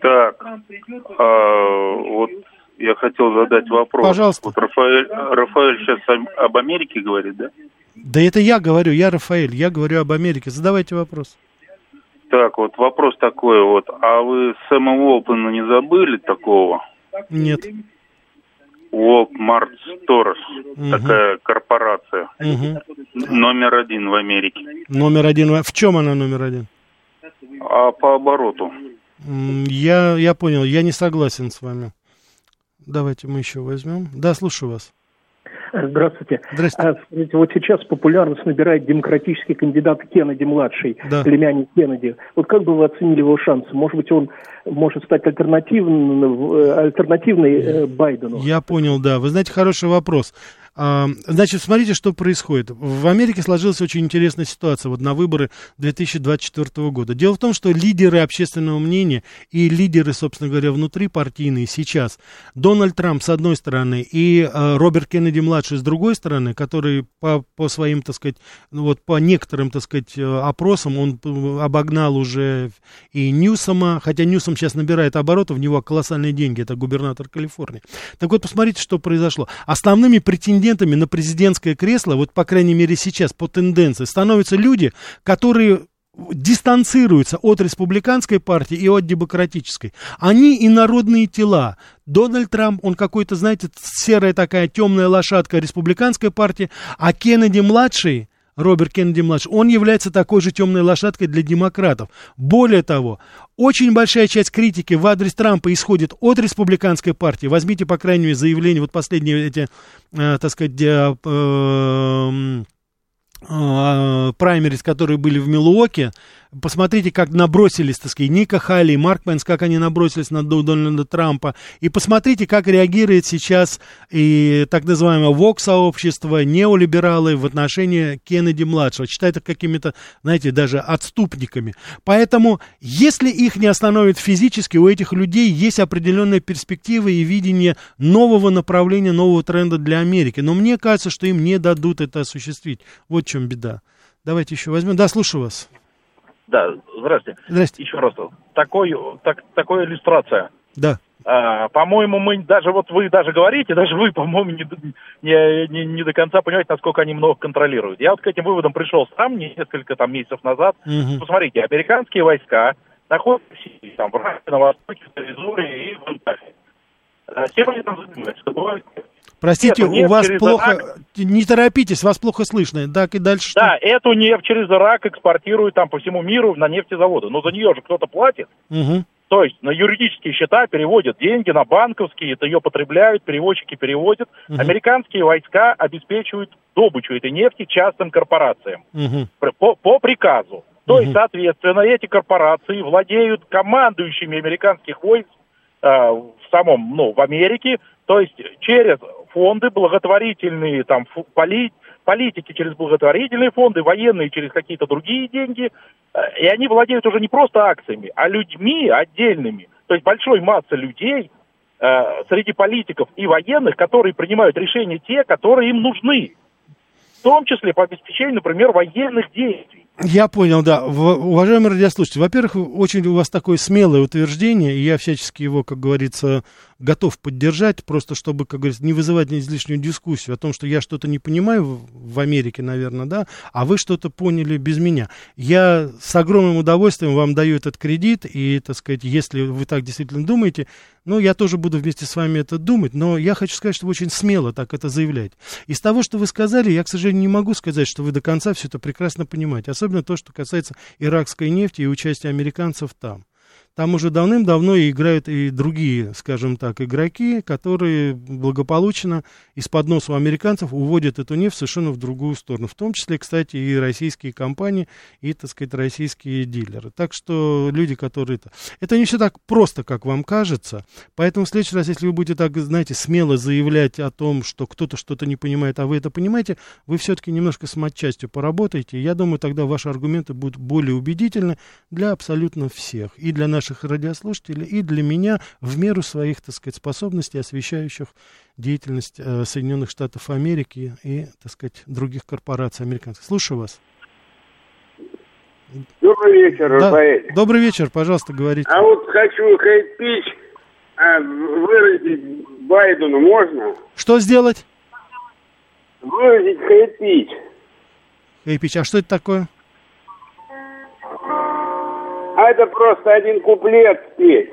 Так, а, вот я хотел задать вопрос. Пожалуйста. Вот Рафаэль, Рафаэль сейчас об Америке говорит, да? Да это я говорю, я Рафаэль, я говорю об Америке. Задавайте вопрос. Так, вот вопрос такой вот. А вы Сэма Уолтона не забыли такого? Нет. Walmart Stores, Угу. такая корпорация, Угу. номер один в Америке. Номер один. В чем она номер один? А по обороту? Я, я понял, я не согласен с вами. Давайте мы еще возьмем. Да, слушаю вас. Здравствуйте. Здравствуйте. А, смотрите, вот сейчас популярность набирает демократический кандидат Кеннеди-младший, Да. племянник Кеннеди. Вот как бы вы оценили его шансы? Может быть, он может стать альтернативным, э, альтернативной э, Байдену? Я понял, да. Вы знаете, хороший вопрос. А, значит, смотрите, что происходит. В Америке сложилась очень интересная ситуация вот на выборы 2024 года. Дело в том, что лидеры общественного мнения и лидеры, собственно говоря, внутри партийные сейчас, Дональд Трамп с одной стороны и э, Роберт Кеннеди младший с другой стороны, который по, по своим, так сказать, ну вот по некоторым, так сказать, опросам он обогнал уже и Ньюсома, хотя Ньюсом сейчас набирает обороты, в него колоссальные деньги, это губернатор Калифорнии. Так вот, посмотрите, что произошло. Основными претендентами на президентское кресло, вот по крайней мере сейчас по тенденции, становятся люди, которые дистанцируются от республиканской партии и от демократической. Они и народные тела. Дональд Трамп, он какой-то, знаете, серая такая темная лошадка республиканской партии, а Кеннеди-младший, Роберт Кеннеди-младший, он является такой же темной лошадкой для демократов. Более того, очень большая часть критики в адрес Трампа исходит от республиканской партии. Возьмите, по крайней мере, заявления, вот последние эти, э, так сказать, э, э, э, праймерис, которые были в Милуоке, Посмотрите, как набросились, так сказать, Ника Хали и Марк Пенс, как они набросились на Дональда Трампа. И посмотрите, как реагирует сейчас и так называемое ВОК-сообщество, неолибералы в отношении Кеннеди-младшего. Считают их какими-то, знаете, даже отступниками. Поэтому, если их не остановят физически, у этих людей есть определенная перспектива и видение нового направления, нового тренда для Америки. Но мне кажется, что им не дадут это осуществить. Вот в чем беда. Давайте еще возьмем. Да, слушаю вас. Да, здрасте. Здрасте. Еще раз. Такой, так, такой иллюстрация. Да. А, по-моему, мы даже вот вы даже говорите, даже вы, по-моему, не, не, не, не до конца понимаете, насколько они много контролируют. Я вот к этим выводам пришел сам несколько там месяцев назад. Угу. Посмотрите, американские войска находятся там, в Ираке, на Востоке, в Аризоне и в Антахе. Чем они там занимаются? Добывают Простите, у вас плохо... Ирак... Не торопитесь, вас плохо слышно. Так и дальше Да, что? эту нефть через Ирак экспортируют там по всему миру на нефтезаводы. Но за нее же кто-то платит. Угу. То есть на юридические счета переводят деньги, на банковские, это ее потребляют, переводчики переводят. Угу. Американские войска обеспечивают добычу этой нефти частным корпорациям угу. по, по приказу. То угу. есть, соответственно, эти корпорации владеют командующими американских войск э, в самом, ну, в Америке, то есть через фонды благотворительные, там, поли, политики через благотворительные фонды, военные через какие-то другие деньги. Э, и они владеют уже не просто акциями, а людьми отдельными. То есть большой масса людей э, среди политиков и военных, которые принимают решения те, которые им нужны. В том числе по обеспечению, например, военных действий. Я понял, да. Уважаемые радиослушатели, во-первых, очень у вас такое смелое утверждение, и я всячески его, как говорится, готов поддержать, просто чтобы, как говорится, не вызывать излишнюю дискуссию о том, что я что-то не понимаю в Америке, наверное, да, а вы что-то поняли без меня. Я с огромным удовольствием вам даю этот кредит, и, так сказать, если вы так действительно думаете, ну, я тоже буду вместе с вами это думать, но я хочу сказать, что вы очень смело так это заявляете. Из того, что вы сказали, я, к сожалению, не могу сказать, что вы до конца все это прекрасно понимаете, особенно то, что касается иракской нефти и участия американцев там. Там уже давным-давно играют и другие, скажем так, игроки, которые благополучно из-под носа у американцев уводят эту нефть совершенно в другую сторону. В том числе, кстати, и российские компании, и, так сказать, российские дилеры. Так что люди, которые это... Это не все так просто, как вам кажется. Поэтому в следующий раз, если вы будете так, знаете, смело заявлять о том, что кто-то что-то не понимает, а вы это понимаете, вы все-таки немножко с матчастью поработаете. Я думаю, тогда ваши аргументы будут более убедительны для абсолютно всех. И для наших наших радиослушателей и для меня в меру своих, так сказать, способностей, освещающих деятельность э, Соединенных Штатов Америки и, так сказать, других корпораций американских. Слушаю вас. Добрый вечер, да. Рафаэль. Добрый вечер, пожалуйста, говорите. А вот хочу хейт-пич а, выразить Байдену можно? Что сделать? Выразить хейт-пич. Хейт-пич, а что это такое? А это просто один куплет спеть.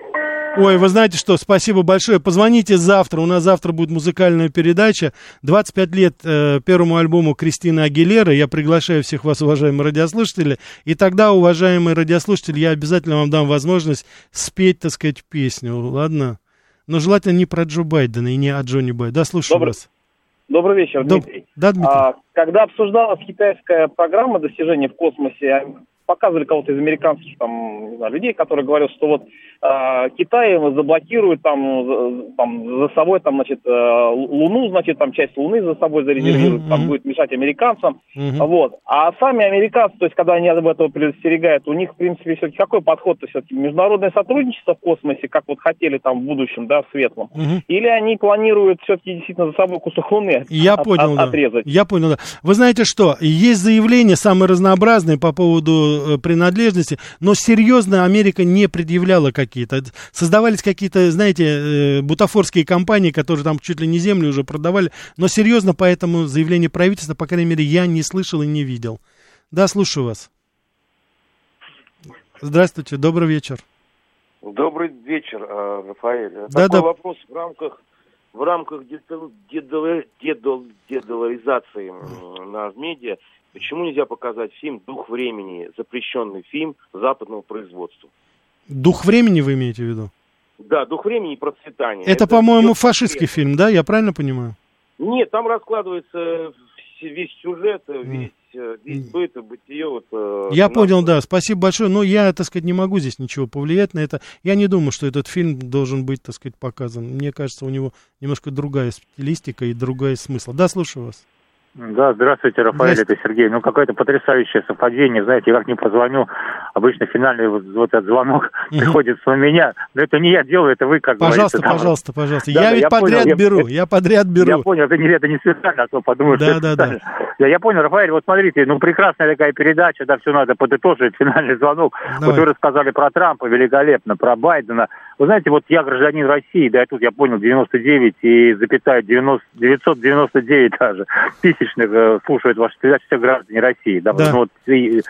Ой, вы знаете что, спасибо большое. Позвоните завтра, у нас завтра будет музыкальная передача. 25 лет э, первому альбому Кристины Агилера. Я приглашаю всех вас, уважаемые радиослушатели. И тогда, уважаемые радиослушатели, я обязательно вам дам возможность спеть, так сказать, песню. Ладно? Но желательно не про Джо Байдена и не о Джонни Байдена. Да, слушаю Добрый. вас. Добрый вечер, Дмитрий. Да, Дмитрий. А, когда обсуждалась китайская программа достижений в космосе, показывали кого-то из американских там, не знаю, людей, которые говорят, что вот э, Китай заблокирует там, там за собой там, значит, э, Луну, значит, там часть Луны за собой зарезервирует, mm-hmm. там будет мешать американцам. Mm-hmm. Вот. А сами американцы, то есть, когда они об этом предостерегают, у них, в принципе, все-таки какой подход? То есть, все-таки международное сотрудничество в космосе, как вот хотели там в будущем, да, в светлом? Mm-hmm. Или они планируют все-таки действительно за собой кусок Луны Я от, понял, от, да. отрезать? Я понял, да. Вы знаете что, есть заявления самые разнообразные по поводу э, принадлежности, но серьезно Америка не предъявляла какие-то. Создавались какие-то, знаете, э, бутафорские компании, которые там чуть ли не землю уже продавали, но серьезно по этому заявлению правительства, по крайней мере, я не слышал и не видел. Да, слушаю вас. Здравствуйте, добрый вечер. Добрый вечер, э, Рафаэль. Да, Такой да. вопрос в рамках в рамках дедоларизации на медиа. Почему нельзя показать фильм «Дух времени», запрещенный фильм западного производства? Дух времени вы имеете в виду? Да, «Дух времени и процветание». Это, Это по-моему, фашистский фильм, да? Я правильно понимаю? Нет, там раскладывается весь сюжет, весь весь быт бытие. Вот, э, я понял, да, спасибо большое. Но я, так сказать, не могу здесь ничего повлиять на это. Я не думаю, что этот фильм должен быть, так сказать, показан. Мне кажется, у него немножко другая стилистика и другая смысл. Да, слушаю вас. Да, здравствуйте, Рафаэль, здравствуйте. это Сергей. Ну, какое-то потрясающее совпадение, знаете, я как не позвоню, обычно финальный вот, вот этот звонок угу. приходится у меня, но это не я делаю, это вы, как пожалуйста, говорится. Пожалуйста, пожалуйста, да, я да, ведь я подряд понял, беру, я, я подряд беру. Я понял, это не, это не специально, а то подумаю, да, что да, да. Я, я понял, Рафаэль, вот смотрите, ну, прекрасная такая передача, да, все надо подытожить, финальный звонок. Давай. Вот вы рассказали про Трампа великолепно, про Байдена. Вы знаете, вот я гражданин России, да, и тут я понял, 99 и запятая 90, 999 даже тысячных э, слушают ваши передачи все граждане России. Да, да. Вот, и,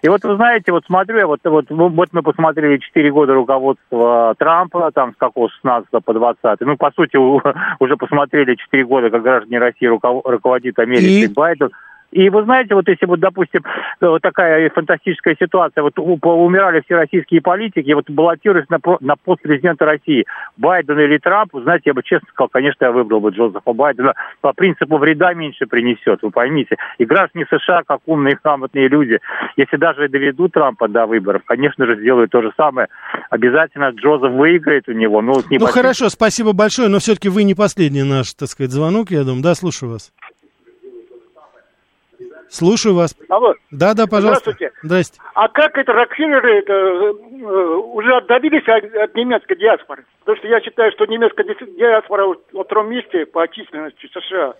и вот вы знаете, вот смотрю я, вот, вот, вот мы посмотрели 4 года руководства Трампа, там с какого 16 по 20. Ну, по сути, уже посмотрели 4 года, как граждане России руководит Америкой и... Байден. И вы знаете, вот если вот, допустим, вот такая фантастическая ситуация, вот умирали все российские политики, вот баллотируясь на, на пост президента России, Байден или Трамп, знаете, я бы честно сказал, конечно, я выбрал бы Джозефа Байдена, по принципу вреда меньше принесет, вы поймите. И граждане США, как умные и грамотные люди, если даже доведут Трампа до выборов, конечно же, сделают то же самое. Обязательно Джозеф выиграет у него. Ну, ну хорошо, спасибо большое, но все-таки вы не последний наш, так сказать, звонок, я думаю. Да, слушаю вас. Слушаю вас. Алло. Да, да, пожалуйста. Здравствуйте. Здрасте. А как это Рокфеллеры это, э, уже отдавились от, от немецкой диаспоры? Потому что я считаю, что немецкая диаспора во втором месте по численности США.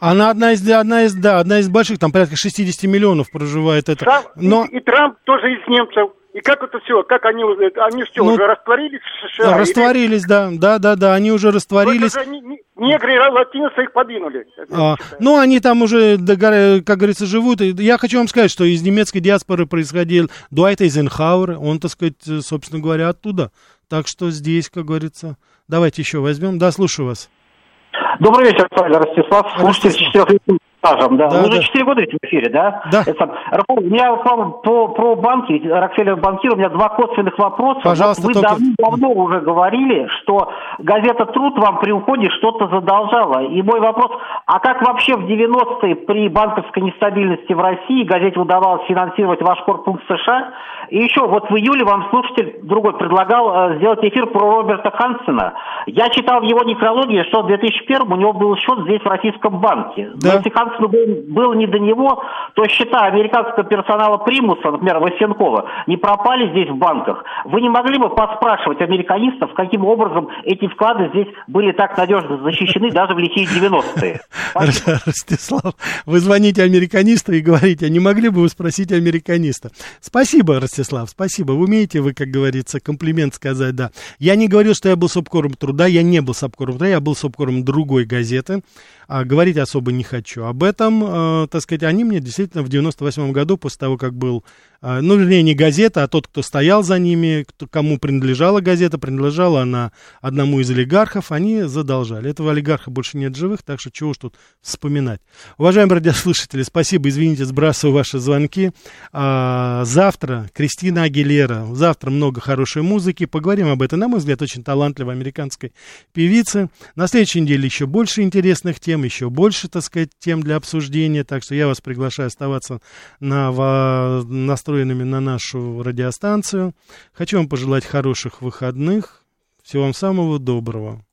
Она одна из, одна из, да, одна из больших, там порядка 60 миллионов проживает это. Сам, Но... и, и Трамп тоже из немцев. И как это все? Как они, они что, ну, уже растворились в США? Растворились, или... да, да, да, да, они уже растворились. Ну, же негры и латиносы их подвинули. А, ну, они там уже, как говорится, живут. Я хочу вам сказать, что из немецкой диаспоры происходил Дуайт Эйзенхауэр, он, так сказать, собственно говоря, оттуда. Так что здесь, как говорится, давайте еще возьмем. Да, слушаю вас. Добрый вечер, Павел Ростислав. Слушатель с четырехлетним стажем, да. да Вы уже четыре да. года в эфире, да? Да. Это, у меня по, про банки, Рокфеллер банкир, у меня два косвенных вопроса. Пожалуйста, Вы только... давно уже говорили, что газета «Труд» вам при уходе что-то задолжала. И мой вопрос, а как вообще в 90-е при банковской нестабильности в России газете удавалось финансировать ваш корпус США? И еще, вот в июле вам слушатель другой предлагал э, сделать эфир про Роберта Хансена. Я читал в его некрологии, что в 2001 у него был счет здесь в Российском банке. Да. Но если Хансену был, был не до него, то счета американского персонала Примуса, например, Васенкова, не пропали здесь в банках. Вы не могли бы поспрашивать американистов, каким образом эти вклады здесь были так надежно защищены даже в лихие 90-е? Ростислав, вы звоните американисту и говорите, а не могли бы вы спросить американиста? Спасибо, Ростислав, спасибо. Вы умеете, вы, как говорится, комплимент сказать, да. Я не говорил, что я был субкором труда, я не был субкором труда, я был субкором другой газеты. А, говорить особо не хочу об этом. А, так сказать, они мне действительно в 98 году, после того, как был ну, вернее, не газета, а тот, кто стоял за ними, кто, кому принадлежала газета, принадлежала она одному из олигархов, они задолжали. Этого олигарха больше нет живых, так что чего уж тут вспоминать. Уважаемые радиослушатели, спасибо, извините, сбрасываю ваши звонки. А, завтра Кристина Агилера, завтра много хорошей музыки, поговорим об этом, на мой взгляд, очень талантливой американской певице. На следующей неделе еще больше интересных тем, еще больше, так сказать, тем для обсуждения, так что я вас приглашаю оставаться на, на настроенными на нашу радиостанцию. Хочу вам пожелать хороших выходных. Всего вам самого доброго.